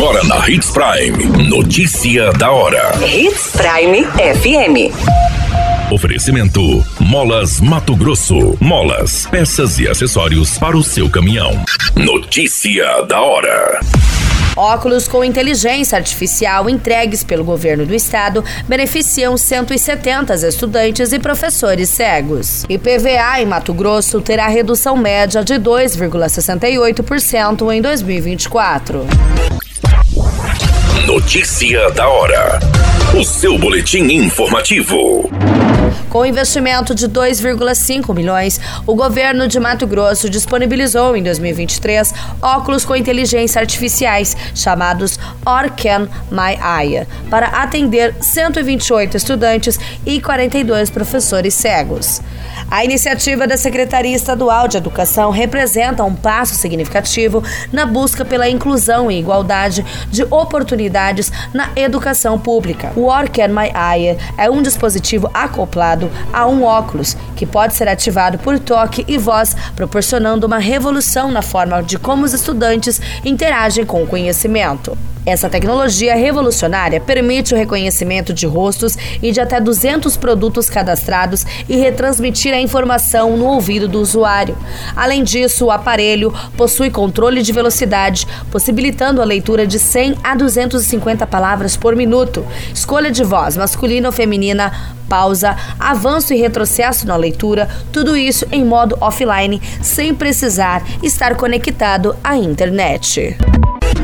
Agora na Hits Prime. Notícia da hora. Hits Prime FM. Oferecimento: Molas Mato Grosso. Molas, peças e acessórios para o seu caminhão. Notícia da hora. Óculos com inteligência artificial entregues pelo governo do estado beneficiam 170 estudantes e professores cegos. IPVA em Mato Grosso terá redução média de 2,68% em 2024. Notícia da hora. O seu boletim informativo. Com investimento de 2,5 milhões, o governo de Mato Grosso disponibilizou em 2023 óculos com inteligência artificiais chamados Orcan My Eye para atender 128 estudantes e 42 professores cegos. A iniciativa da Secretaria Estadual de Educação representa um passo significativo na busca pela inclusão e igualdade de oportunidades na educação pública. O Orcan My Eye é um dispositivo acoplado a um óculos que pode ser ativado por toque e voz, proporcionando uma revolução na forma de como os estudantes interagem com o conhecimento. Essa tecnologia revolucionária permite o reconhecimento de rostos e de até 200 produtos cadastrados e retransmitir a informação no ouvido do usuário. Além disso, o aparelho possui controle de velocidade, possibilitando a leitura de 100 a 250 palavras por minuto, escolha de voz masculina ou feminina, pausa, avanço e retrocesso na leitura, tudo isso em modo offline, sem precisar estar conectado à internet.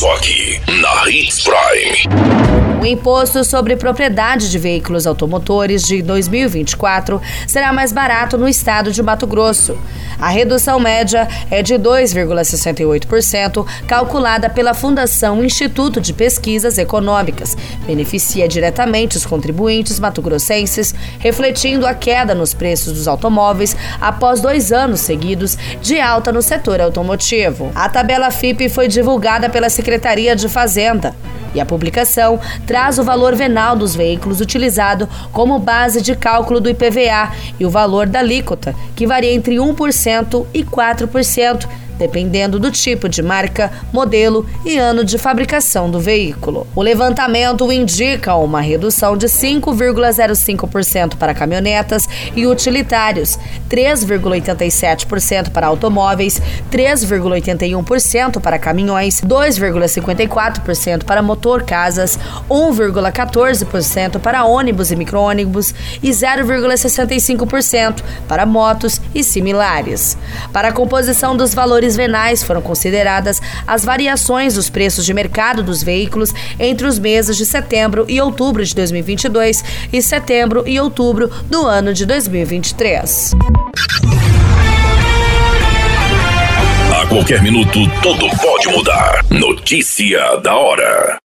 Só aqui na Hits Prime. O imposto sobre propriedade de veículos automotores de 2024 será mais barato no estado de Mato Grosso. A redução média é de 2,68%, calculada pela Fundação Instituto de Pesquisas Econômicas. Beneficia diretamente os contribuintes mato-grossenses, refletindo a queda nos preços dos automóveis após dois anos seguidos de alta no setor automotivo. A tabela FIP foi divulgada pela Secretaria de Fazenda. E a publicação traz o valor venal dos veículos utilizado como base de cálculo do IPVA e o valor da alíquota, que varia entre 1% e 4% dependendo do tipo de marca, modelo e ano de fabricação do veículo. O levantamento indica uma redução de 5,05% para caminhonetas e utilitários, 3,87% para automóveis, 3,81% para caminhões, 2,54% para motor casas, 1,14% para ônibus e micro-ônibus e 0,65% para motos e similares. Para a composição dos valores valores venais foram consideradas as variações dos preços de mercado dos veículos entre os meses de setembro e outubro de 2022 e setembro e outubro do ano de 2023. A qualquer minuto, tudo pode mudar. Notícia da hora.